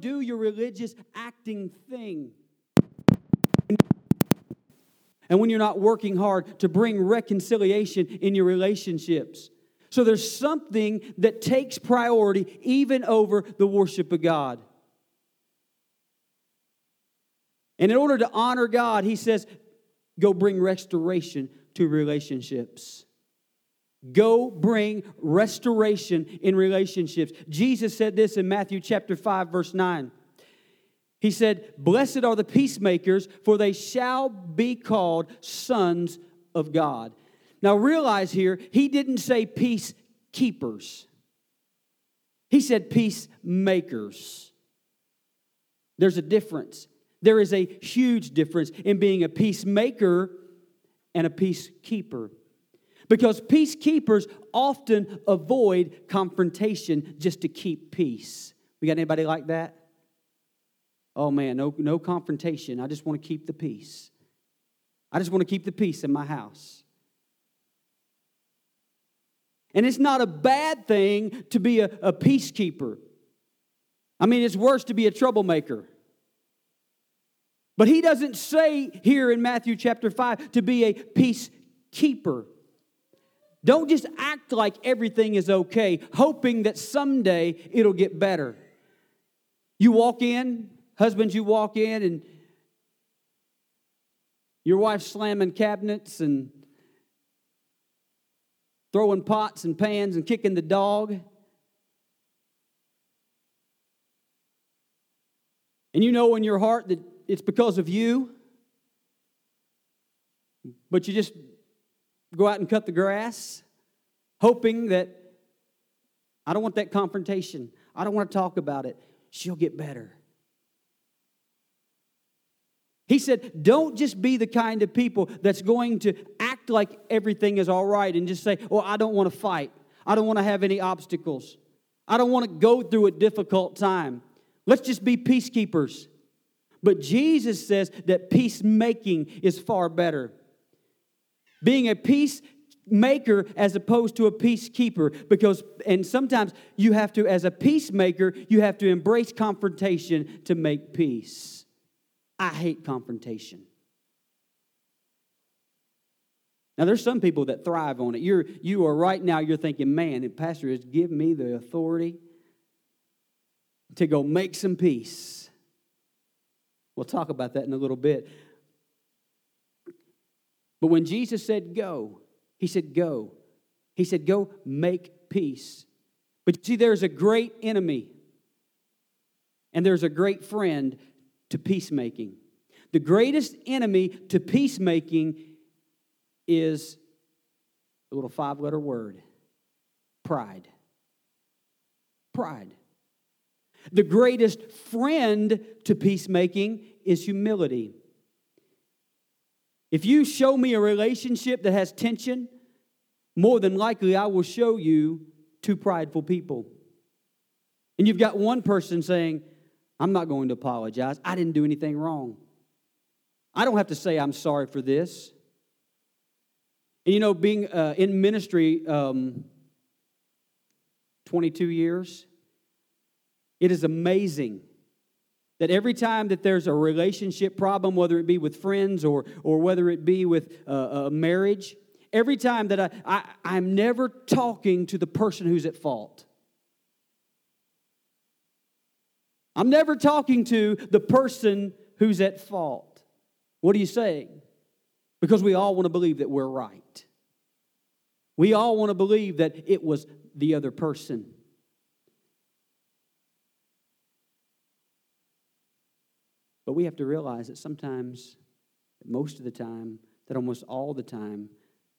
do your religious acting thing. And when you're not working hard to bring reconciliation in your relationships. So there's something that takes priority even over the worship of God. And in order to honor God, he says, go bring restoration to relationships. Go bring restoration in relationships. Jesus said this in Matthew chapter 5 verse 9. He said, "Blessed are the peacemakers, for they shall be called sons of God." Now realize here, he didn't say peacekeepers. He said peacemakers. There's a difference. There is a huge difference in being a peacemaker and a peacekeeper. Because peacekeepers often avoid confrontation just to keep peace. We got anybody like that? Oh man, no, no confrontation. I just want to keep the peace. I just want to keep the peace in my house. And it's not a bad thing to be a, a peacekeeper. I mean, it's worse to be a troublemaker. But he doesn't say here in Matthew chapter 5 to be a peacekeeper. Don't just act like everything is okay, hoping that someday it'll get better. You walk in, husbands, you walk in, and your wife's slamming cabinets and throwing pots and pans and kicking the dog. And you know in your heart that it's because of you, but you just go out and cut the grass, hoping that I don't want that confrontation. I don't want to talk about it. She'll get better. He said, Don't just be the kind of people that's going to act like everything is all right and just say, Oh, I don't want to fight. I don't want to have any obstacles. I don't want to go through a difficult time. Let's just be peacekeepers. But Jesus says that peacemaking is far better. Being a peacemaker as opposed to a peacekeeper because and sometimes you have to as a peacemaker you have to embrace confrontation to make peace. I hate confrontation. Now there's some people that thrive on it. You're you are right now you're thinking, "Man, the pastor has given me the authority to go make some peace." We'll talk about that in a little bit. But when Jesus said go, he said go. He said go make peace. But you see, there's a great enemy and there's a great friend to peacemaking. The greatest enemy to peacemaking is a little five letter word pride. Pride. The greatest friend to peacemaking is humility. If you show me a relationship that has tension, more than likely I will show you two prideful people. And you've got one person saying, I'm not going to apologize. I didn't do anything wrong. I don't have to say I'm sorry for this. And you know, being uh, in ministry um, 22 years, it is amazing that every time that there's a relationship problem, whether it be with friends or, or whether it be with uh, a marriage, every time that I, I, I'm never talking to the person who's at fault. I'm never talking to the person who's at fault. What are you saying? Because we all want to believe that we're right. We all want to believe that it was the other person. But we have to realize that sometimes, most of the time, that almost all the time,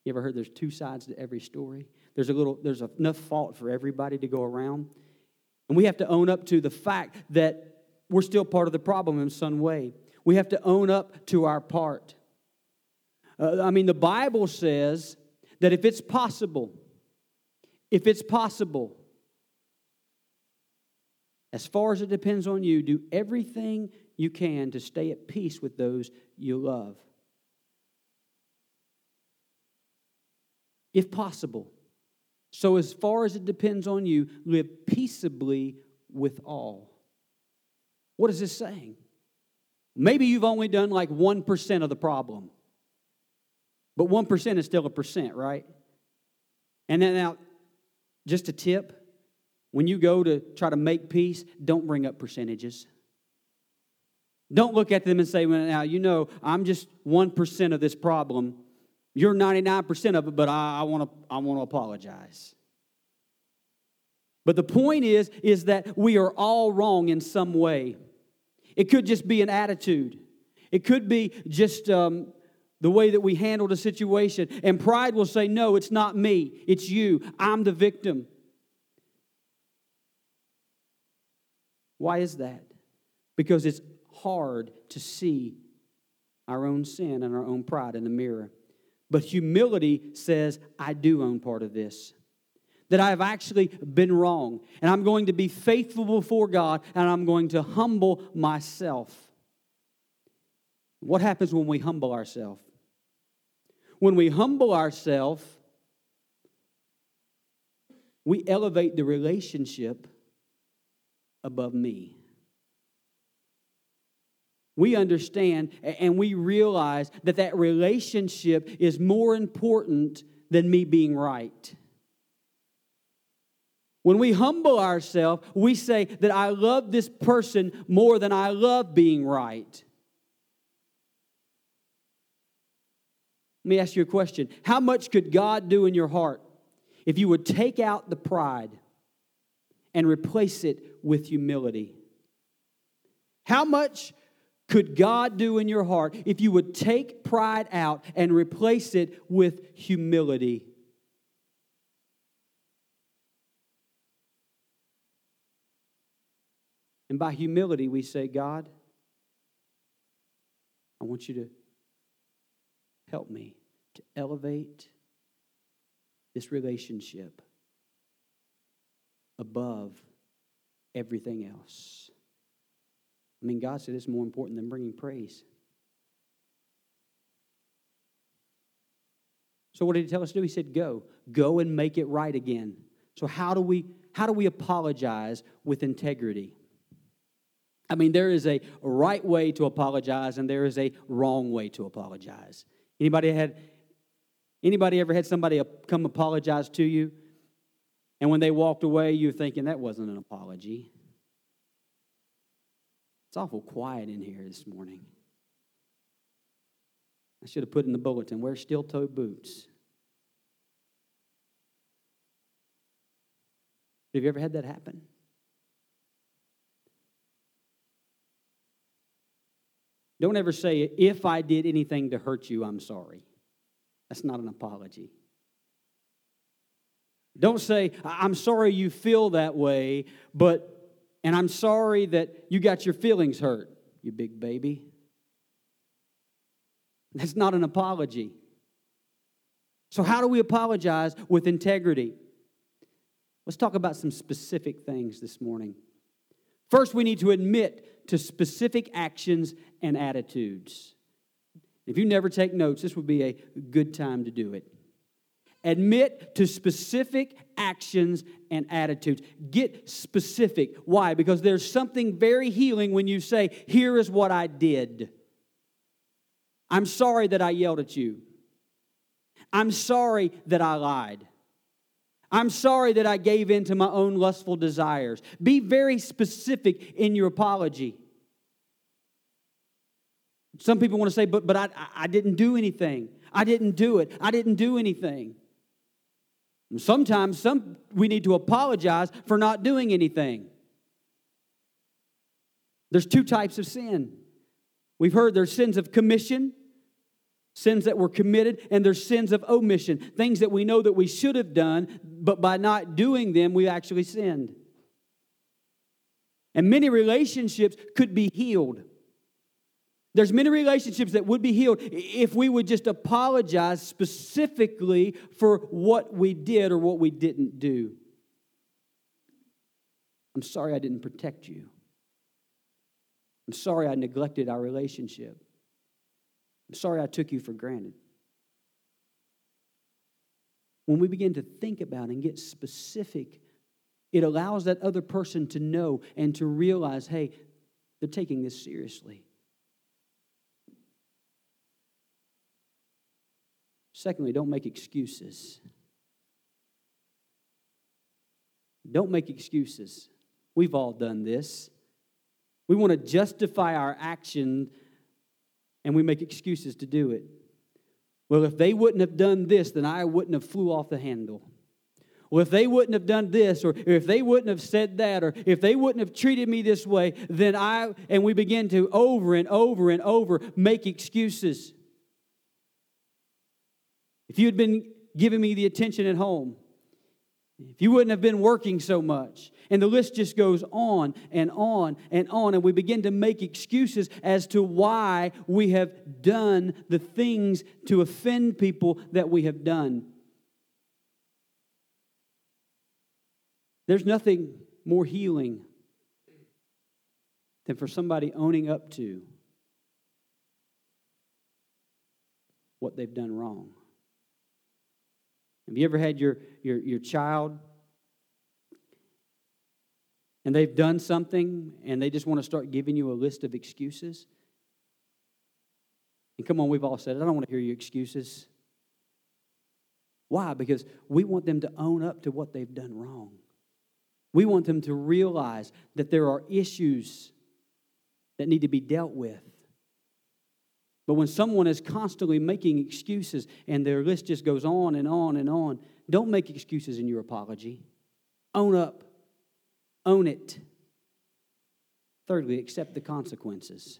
you ever heard there's two sides to every story? There's a little, there's enough fault for everybody to go around. And we have to own up to the fact that we're still part of the problem in some way. We have to own up to our part. Uh, I mean, the Bible says that if it's possible, if it's possible, as far as it depends on you, do everything you can to stay at peace with those you love. If possible. So, as far as it depends on you, live peaceably with all. What is this saying? Maybe you've only done like 1% of the problem. But 1% is still a percent, right? And then now, just a tip when you go to try to make peace, don't bring up percentages. Don't look at them and say, well, now, you know, I'm just 1% of this problem. You're 99% of it, but I, I want to I wanna apologize. But the point is, is that we are all wrong in some way. It could just be an attitude. It could be just um, the way that we handled a situation. And pride will say, No, it's not me, it's you. I'm the victim. Why is that? Because it's hard to see our own sin and our own pride in the mirror. But humility says, I do own part of this. That I have actually been wrong. And I'm going to be faithful before God and I'm going to humble myself. What happens when we humble ourselves? When we humble ourselves, we elevate the relationship above me. We understand and we realize that that relationship is more important than me being right. When we humble ourselves, we say that I love this person more than I love being right. Let me ask you a question. How much could God do in your heart if you would take out the pride and replace it with humility? How much could God do in your heart if you would take pride out and replace it with humility? And by humility, we say, God, I want you to help me to elevate this relationship above everything else. I mean, God said it's more important than bringing praise. So what did he tell us to do? He said, "Go, go and make it right again." So how do we how do we apologize with integrity? I mean, there is a right way to apologize and there is a wrong way to apologize. Anybody had anybody ever had somebody come apologize to you and when they walked away you're thinking that wasn't an apology? It's awful quiet in here this morning. I should have put in the bulletin wear steel toe boots. Have you ever had that happen? Don't ever say, if I did anything to hurt you, I'm sorry. That's not an apology. Don't say, I'm sorry you feel that way, but and I'm sorry that you got your feelings hurt, you big baby. That's not an apology. So, how do we apologize with integrity? Let's talk about some specific things this morning. First, we need to admit to specific actions and attitudes. If you never take notes, this would be a good time to do it. Admit to specific actions and attitudes. Get specific. Why? Because there's something very healing when you say, Here is what I did. I'm sorry that I yelled at you. I'm sorry that I lied. I'm sorry that I gave in to my own lustful desires. Be very specific in your apology. Some people want to say, but, but I, I didn't do anything. I didn't do it. I didn't do anything. Sometimes some, we need to apologize for not doing anything. There's two types of sin. We've heard there's sins of commission, sins that were committed, and there's sins of omission, things that we know that we should have done, but by not doing them, we actually sinned. And many relationships could be healed there's many relationships that would be healed if we would just apologize specifically for what we did or what we didn't do. I'm sorry I didn't protect you. I'm sorry I neglected our relationship. I'm sorry I took you for granted. When we begin to think about and get specific, it allows that other person to know and to realize hey, They're taking this seriously. Secondly, don't make excuses. Don't make excuses. We've all done this. We want to justify our action and we make excuses to do it. Well, if they wouldn't have done this, then I wouldn't have flew off the handle. Well, if they wouldn't have done this, or if they wouldn't have said that, or if they wouldn't have treated me this way, then I, and we begin to over and over and over make excuses. If you had been giving me the attention at home, if you wouldn't have been working so much, and the list just goes on and on and on, and we begin to make excuses as to why we have done the things to offend people that we have done. There's nothing more healing than for somebody owning up to what they've done wrong. Have you ever had your, your, your child and they've done something and they just want to start giving you a list of excuses? And come on, we've all said it. I don't want to hear your excuses. Why? Because we want them to own up to what they've done wrong. We want them to realize that there are issues that need to be dealt with. But when someone is constantly making excuses and their list just goes on and on and on, don't make excuses in your apology. Own up, own it. Thirdly, accept the consequences.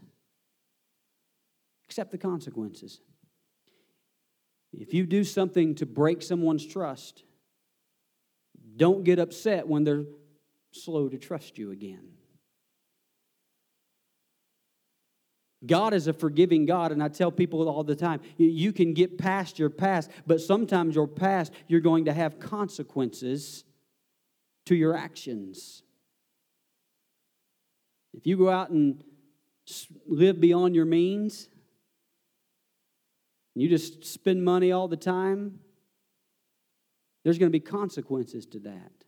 Accept the consequences. If you do something to break someone's trust, don't get upset when they're slow to trust you again. God is a forgiving God, and I tell people all the time you can get past your past, but sometimes your past, you're going to have consequences to your actions. If you go out and live beyond your means, you just spend money all the time, there's going to be consequences to that.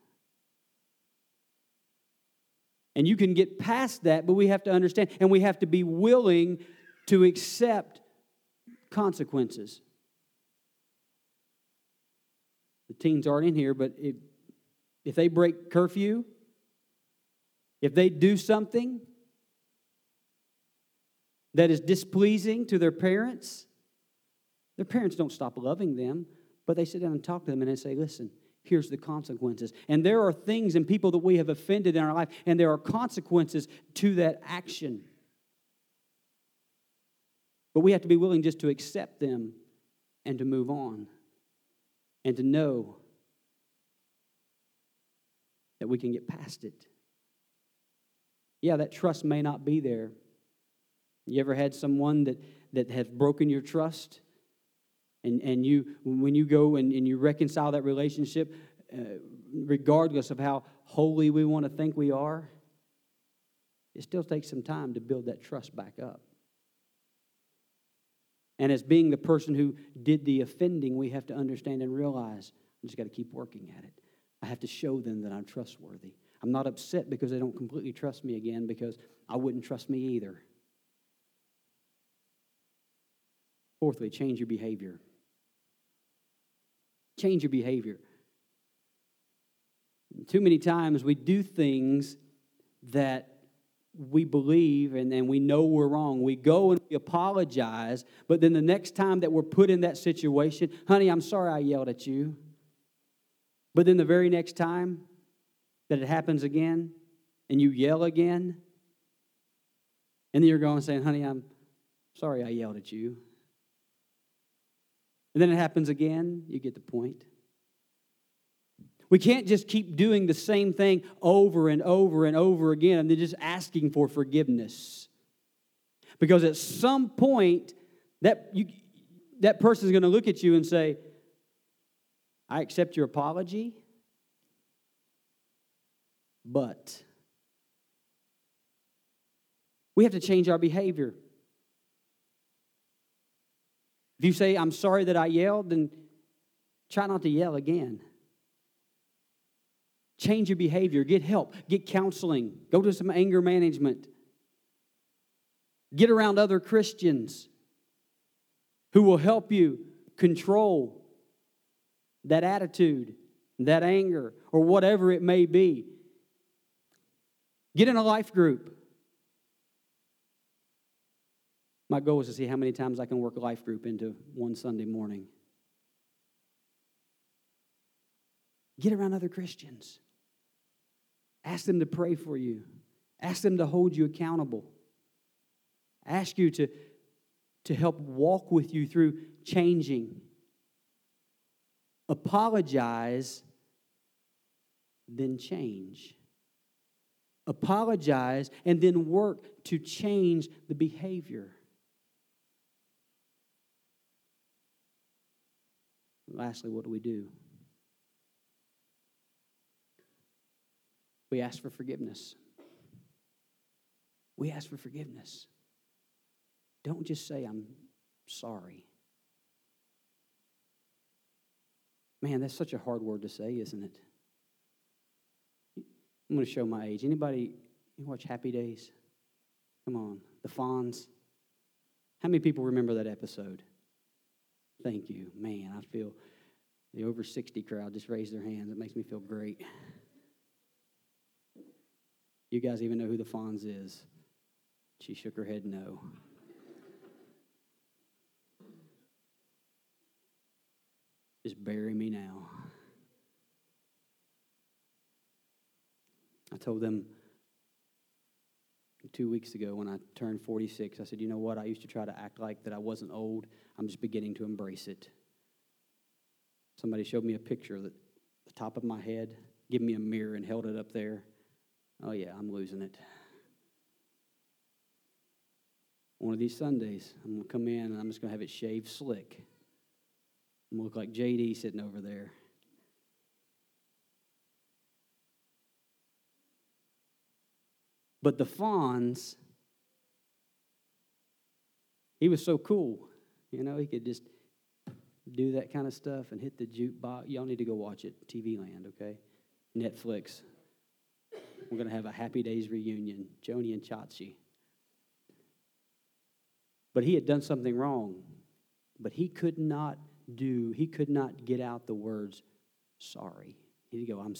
And you can get past that, but we have to understand and we have to be willing to accept consequences. The teens aren't in here, but if, if they break curfew, if they do something that is displeasing to their parents, their parents don't stop loving them, but they sit down and talk to them and they say, listen, here's the consequences. And there are things and people that we have offended in our life, and there are consequences to that action. But we have to be willing just to accept them and to move on and to know that we can get past it. Yeah, that trust may not be there. You ever had someone that, that has broken your trust? And, and you, when you go and, and you reconcile that relationship, uh, regardless of how holy we want to think we are, it still takes some time to build that trust back up. And as being the person who did the offending, we have to understand and realize I just got to keep working at it. I have to show them that I'm trustworthy. I'm not upset because they don't completely trust me again because I wouldn't trust me either. Fourthly, change your behavior. Change your behavior. Too many times we do things that we believe and, and we know we're wrong. We go and we apologize, but then the next time that we're put in that situation, honey, I'm sorry I yelled at you. But then the very next time that it happens again and you yell again, and then you're going saying, honey, I'm sorry I yelled at you. And then it happens again. You get the point. We can't just keep doing the same thing over and over and over again and then just asking for forgiveness. Because at some point, that, you, that person is going to look at you and say, I accept your apology, but we have to change our behavior. If you say, I'm sorry that I yelled, then try not to yell again. Change your behavior, get help, get counseling, go to some anger management. Get around other Christians who will help you control that attitude, that anger, or whatever it may be. Get in a life group. My goal is to see how many times I can work life group into one Sunday morning. Get around other Christians. Ask them to pray for you. Ask them to hold you accountable. Ask you to, to help walk with you through changing. Apologize, then change. Apologize and then work to change the behavior. Lastly, what do we do? We ask for forgiveness. We ask for forgiveness. Don't just say, I'm sorry. Man, that's such a hard word to say, isn't it? I'm going to show my age. Anybody you watch Happy Days? Come on, the Fonz. How many people remember that episode? Thank you. Man, I feel the over 60 crowd just raised their hands. It makes me feel great. You guys even know who the Fonz is? She shook her head no. Just bury me now. I told them two weeks ago when I turned 46, I said, you know what? I used to try to act like that I wasn't old. I'm just beginning to embrace it. Somebody showed me a picture of the, top of my head, give me a mirror and held it up there. Oh, yeah, I'm losing it. One of these Sundays, I'm going to come in and I'm just going to have it shaved slick. I'm going to look like JD sitting over there. But the Fonz, he was so cool. You know, he could just do that kind of stuff and hit the jukebox. Y'all need to go watch it. TV Land, okay? Netflix. We're going to have a Happy Days reunion, Joanie and Chachi. But he had done something wrong. But he could not do, he could not get out the words sorry. He'd go, I'm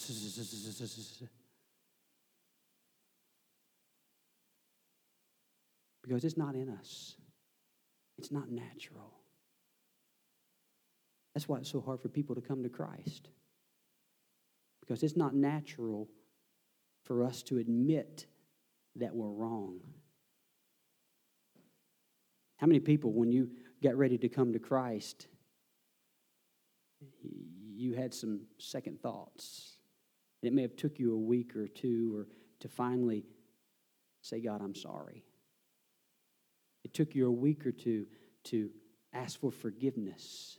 because it's not in us. It's not natural. That's why it's so hard for people to come to Christ. Because it's not natural for us to admit that we're wrong. How many people, when you got ready to come to Christ, you had some second thoughts? And it may have took you a week or two or to finally say, God, I'm sorry. It took you a week or two to ask for forgiveness.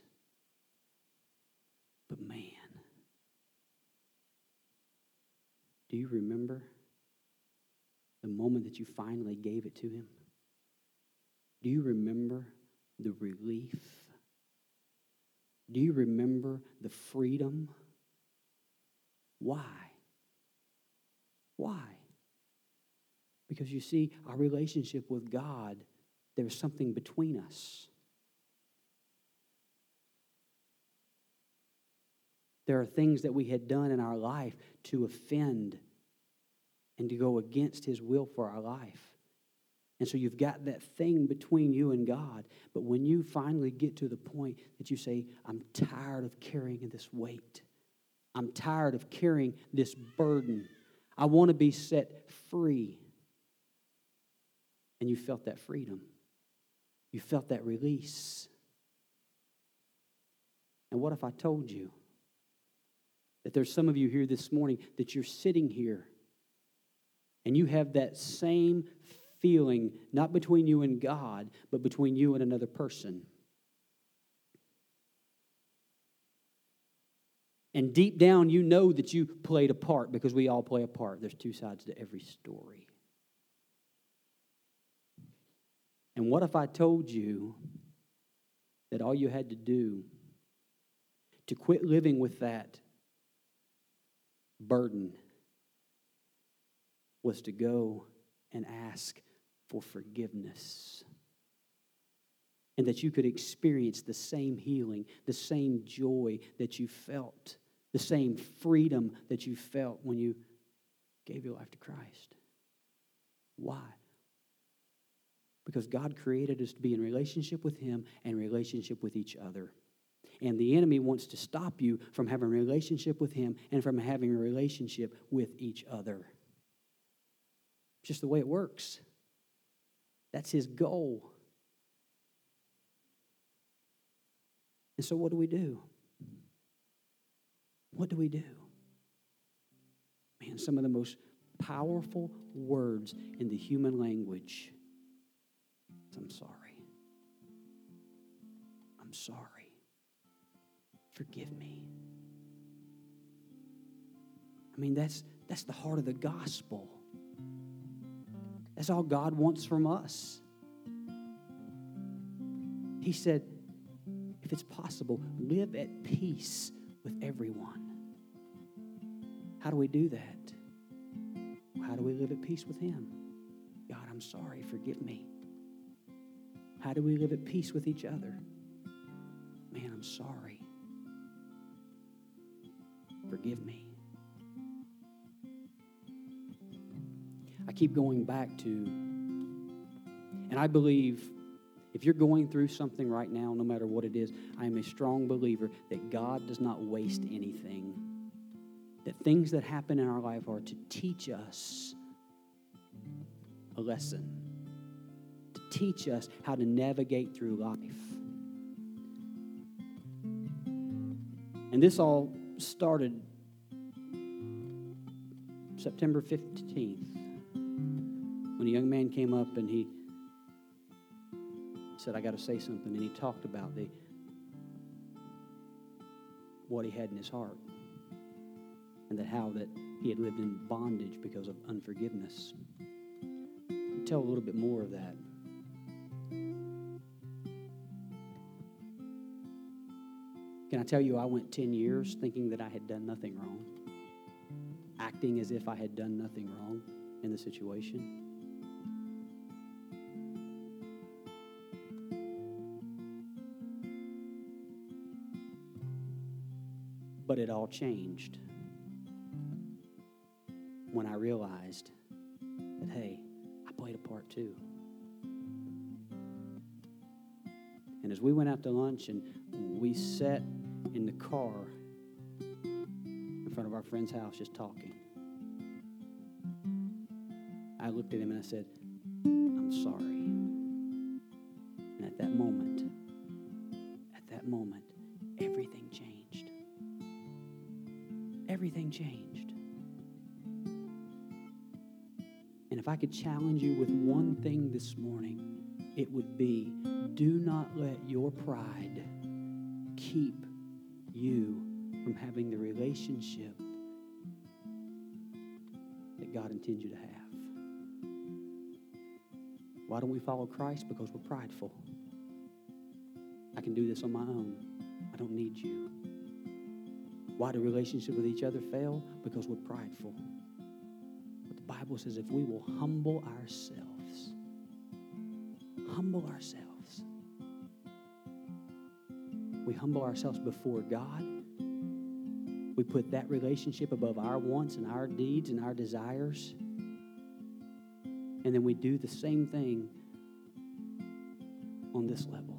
But man, do you remember the moment that you finally gave it to Him? Do you remember the relief? Do you remember the freedom? Why? Why? Because you see, our relationship with God there was something between us. There are things that we had done in our life to offend and to go against His will for our life. And so you've got that thing between you and God. But when you finally get to the point that you say, I'm tired of carrying this weight, I'm tired of carrying this burden, I want to be set free. And you felt that freedom. You felt that release. And what if I told you that there's some of you here this morning that you're sitting here and you have that same feeling, not between you and God, but between you and another person? And deep down, you know that you played a part because we all play a part. There's two sides to every story. And what if I told you that all you had to do to quit living with that burden was to go and ask for forgiveness. And that you could experience the same healing, the same joy that you felt, the same freedom that you felt when you gave your life to Christ. Why? Because God created us to be in relationship with Him and relationship with each other. And the enemy wants to stop you from having a relationship with Him and from having a relationship with each other. Just the way it works. That's his goal. And so, what do we do? What do we do? Man, some of the most powerful words in the human language. I'm sorry. I'm sorry. Forgive me. I mean, that's, that's the heart of the gospel. That's all God wants from us. He said, if it's possible, live at peace with everyone. How do we do that? How do we live at peace with Him? God, I'm sorry, forgive me. How do we live at peace with each other? Man, I'm sorry. Forgive me. I keep going back to, and I believe if you're going through something right now, no matter what it is, I am a strong believer that God does not waste anything. That things that happen in our life are to teach us a lesson, teach us how to navigate through life. And this all started September 15th when a young man came up and he said, I got to say something. And he talked about the what he had in his heart and that how that he had lived in bondage because of unforgiveness. I'll tell a little bit more of that. Can I tell you, I went 10 years thinking that I had done nothing wrong, acting as if I had done nothing wrong in the situation. But it all changed when I realized that, hey, I played a part too. And as we went out to lunch and we sat in the car in front of our friend's house just talking, I looked at him and I said, I'm sorry. And at that moment, at that moment, everything changed everything changed. And if I could challenge you with one thing this morning, it would be do not let your pride keep you from having the relationship that God intends you to have. Why don't we follow Christ? Because we're prideful. I can do this on my own. I don't need you. Why do relationships with each other fail? Because we're prideful. But the Bible says if we will humble ourselves, humble ourselves, humble ourselves before God. We put that relationship above our wants and our deeds and our desires. And then we do the same thing on this level.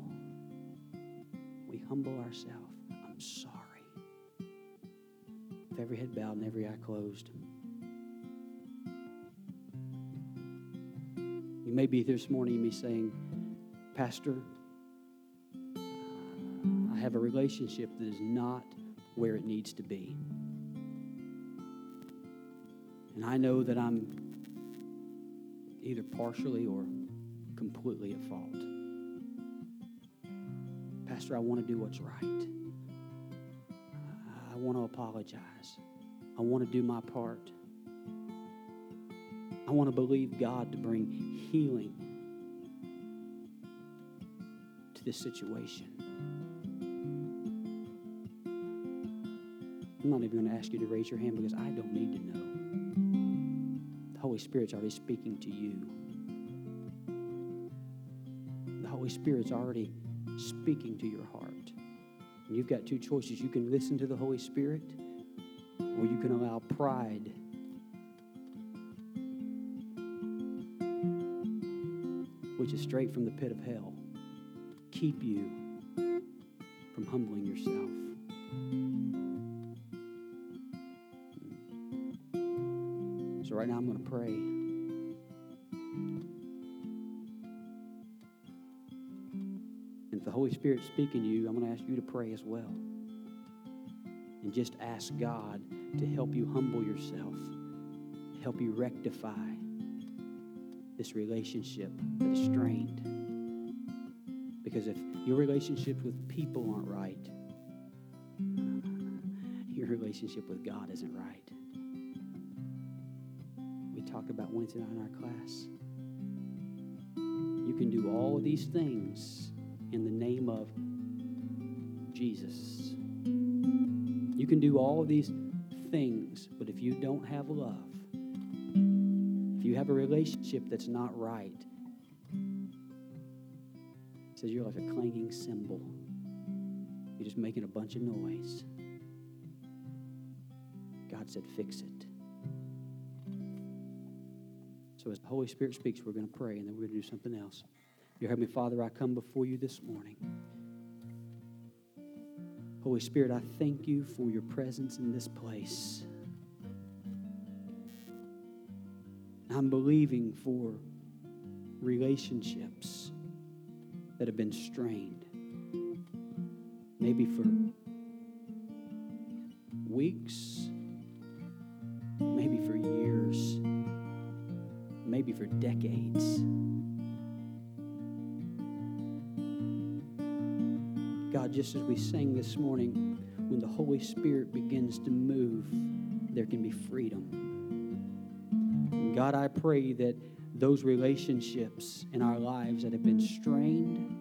We humble ourselves. I'm sorry with every head bowed and every eye closed. You may be here this morning, may be saying, Pastor, have a relationship that is not where it needs to be. And I know that I'm either partially or completely at fault. Pastor, I want to do what's right I want to apologize. I want to do my part. I want to believe God to bring healing to this situation. I'm not even going to ask you to raise your hand because I don't need to know. The Holy Spirit's already speaking to you. The Holy Spirit's already speaking to your heart. And you've got two choices. You can listen to the Holy Spirit, or you can allow pride which is straight from the pit of hell, keep you from humbling yourself. Now, I'm going to pray. And if the Holy Spirit's speaking to you, I'm going to ask you to pray as well. And just ask God to help you humble yourself, help you rectify this relationship that is strained. Because if your relationships with people aren't right, your relationship with God isn't right. About Wednesday night in our class. You can do all these things in the name of Jesus. You can do all of these things, but if you don't have love, if you have a relationship that's not right, it says you're like a clanging cymbal. You're just making a bunch of noise. God said, fix it. So as the Holy Spirit speaks, we're going to pray and then we're going to do something else. Dear Heavenly Father, I come before you this morning. Holy Spirit, I thank you for your presence in this place. I'm believing for relationships that have been strained. Maybe for weeks, maybe for years, maybe for decades. God, just as we sang this morning, when the Holy Spirit begins to move, there can be freedom. God, I pray that those relationships in our lives that have been strained,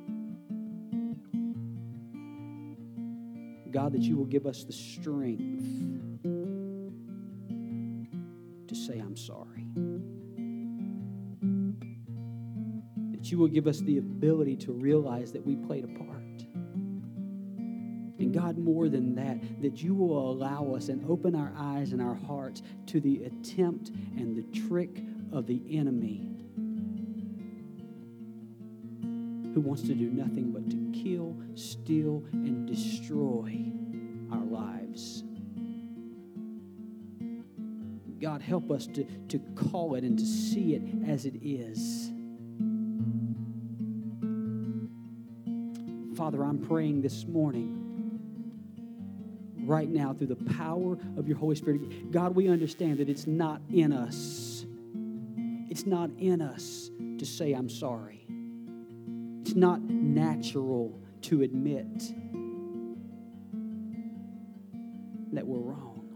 God, that you will give us the strength to say, I'm sorry. That you will give us the ability to realize that we played a part. And God, more than that, that you will allow us and open our eyes and our hearts to the attempt and the trick of the enemy who wants to do nothing but to kill, steal, and destroy our lives. God, help us to, to call it and to see it as it is. Father, I'm praying this morning right now through the power of your Holy Spirit. God, we understand that it's not in us. It's not in us to say, I'm sorry. It's not natural to admit that we're wrong.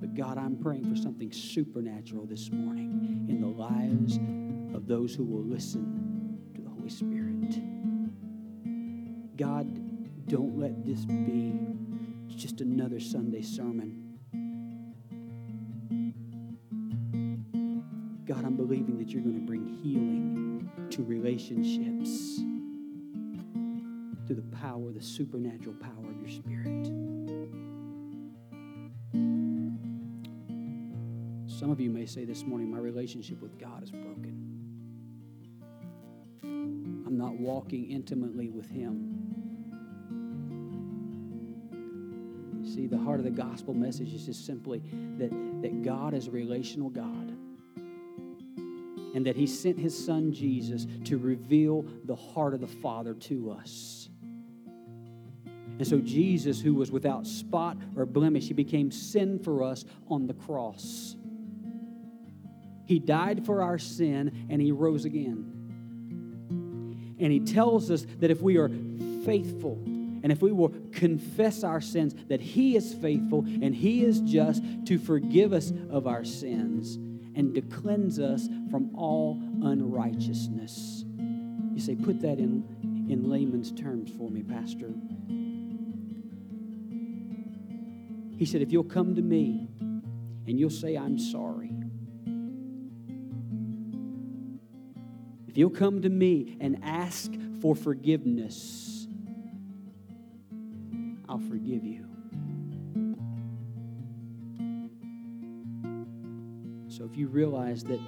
But God, I'm praying for something supernatural this morning in the lives of those who will listen Spirit. God, don't let this be just another Sunday sermon. God, I'm believing that you're going to bring healing to relationships through the power, the supernatural power of your Spirit. Some of you may say this morning, my relationship with God is broken. Not walking intimately with Him. You See, the heart of the gospel message is just simply that, that God is a relational God and that He sent His Son Jesus to reveal the heart of the Father to us. And so, Jesus, who was without spot or blemish, He became sin for us on the cross. He died for our sin and He rose again. And He tells us that if we are faithful, and if we will confess our sins, that He is faithful and He is just to forgive us of our sins and to cleanse us from all unrighteousness. You say, put that in, in layman's terms for me, Pastor. He said, if you'll come to me and you'll say, I'm sorry, you'll come to me and ask for forgiveness, I'll forgive you. So if you realize that,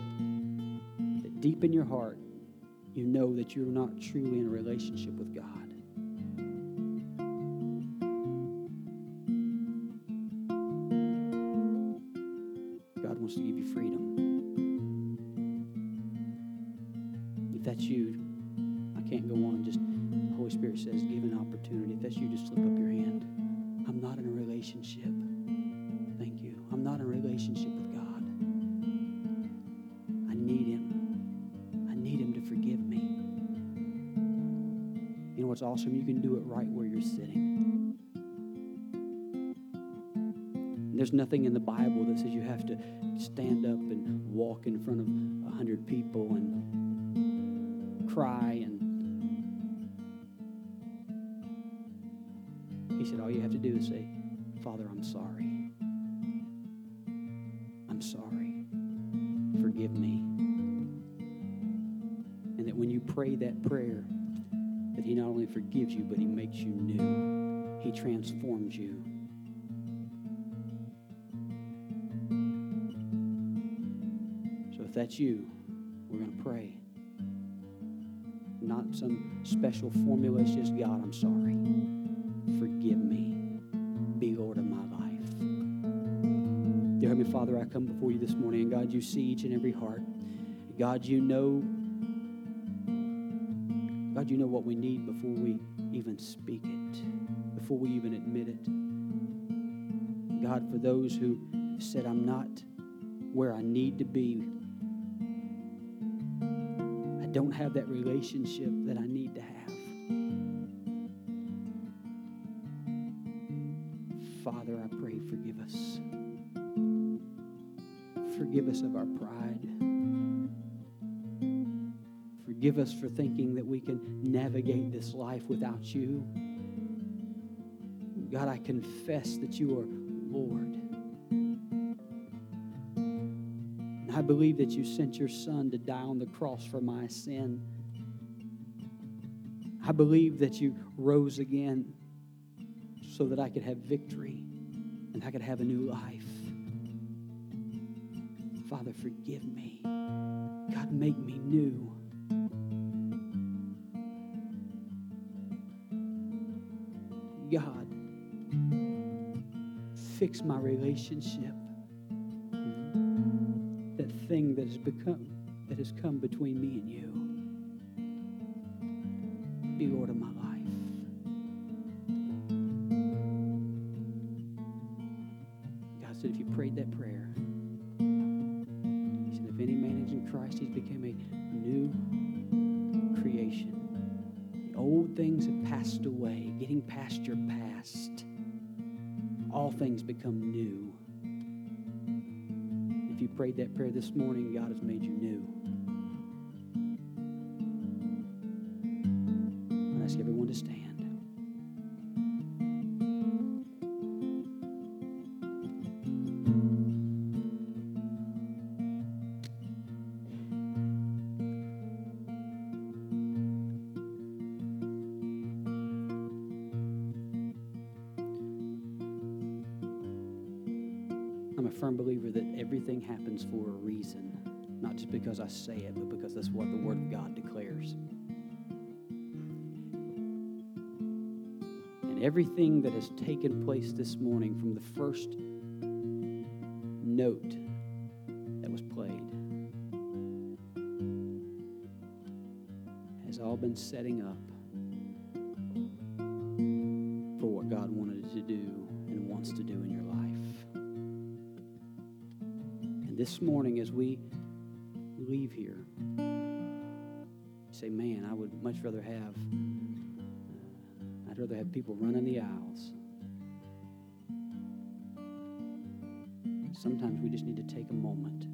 that deep in your heart, you know that you're not truly in a relationship with God. God Awesome? You can do it right where you're sitting. There's nothing in the Bible that says you have to stand up and walk in front of a hundred people and cry and he said all you have to do is say father i'm sorry i'm sorry forgive me and that when you pray that prayer only forgives you but he makes you new he transforms you So if that's you, we're going to pray. Not some special formula. It's just God, I'm sorry. Forgive me. Be Lord of my life. Dear Heavenly Father, I come before you this morning, and God, you see each and every heart. God, you know. You know what we need before we even speak it, before we even admit it. God, for those who said, I'm not where I need to be I don't have that relationship that I need to have. Father, I pray, forgive us. Forgive us of our pride. Forgive us for thinking that we can navigate this life without you. God, I confess that you are Lord. And I believe that you sent your son to die on the cross for my sin. I believe that you rose again so that I could have victory and I could have a new life. Father, forgive me. God, make me new. God, fix my relationship that thing that has become that has come between me and you. Be Lord of my life. God said, if you prayed that prayer, He said, if any man is in Christ, he's become a new passed away, getting past your past. All things become new. If you prayed that prayer this morning, God has made you new. Has taken place this morning from the first note that was played has all been setting up for what God wanted to do and wants to do in your life. And this morning, as we leave here, say, man, I would much rather have, I'd have people running the aisles. Sometimes we just need to take a moment,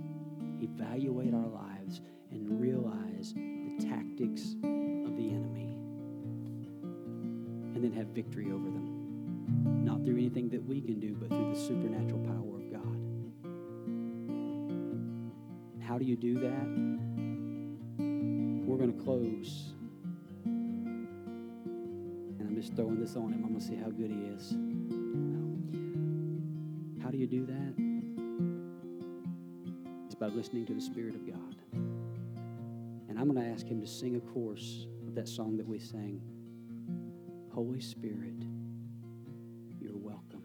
evaluate our lives, and realize the tactics of the enemy, and then have victory over them. Not through anything that we can do, but through the supernatural power of God. How do you do that? we're going to close. Throwing this on him. I'm going to see how good he is. How do you do that? It's by listening to the Spirit of God. And I'm going to ask him to sing a chorus of that song that we sang Holy Spirit, you're welcome.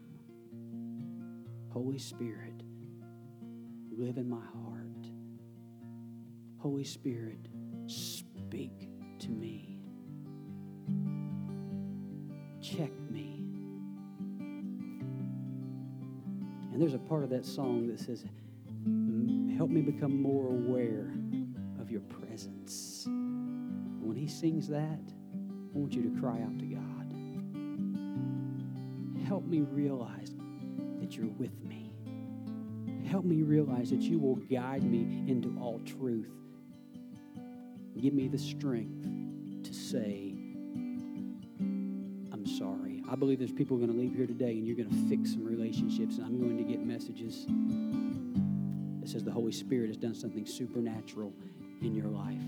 Holy Spirit, live in my heart. Holy Spirit, speak to me. Part of that song that says, Help me become more aware of your presence. When he sings that, I want you to cry out to God. Help me realize that you're with me. Help me realize that you will guide me into all truth. Give me the strength to say. I believe there's people going to leave here today and you're going to fix some relationships, and I'm going to get messages that says the Holy Spirit has done something supernatural in your life.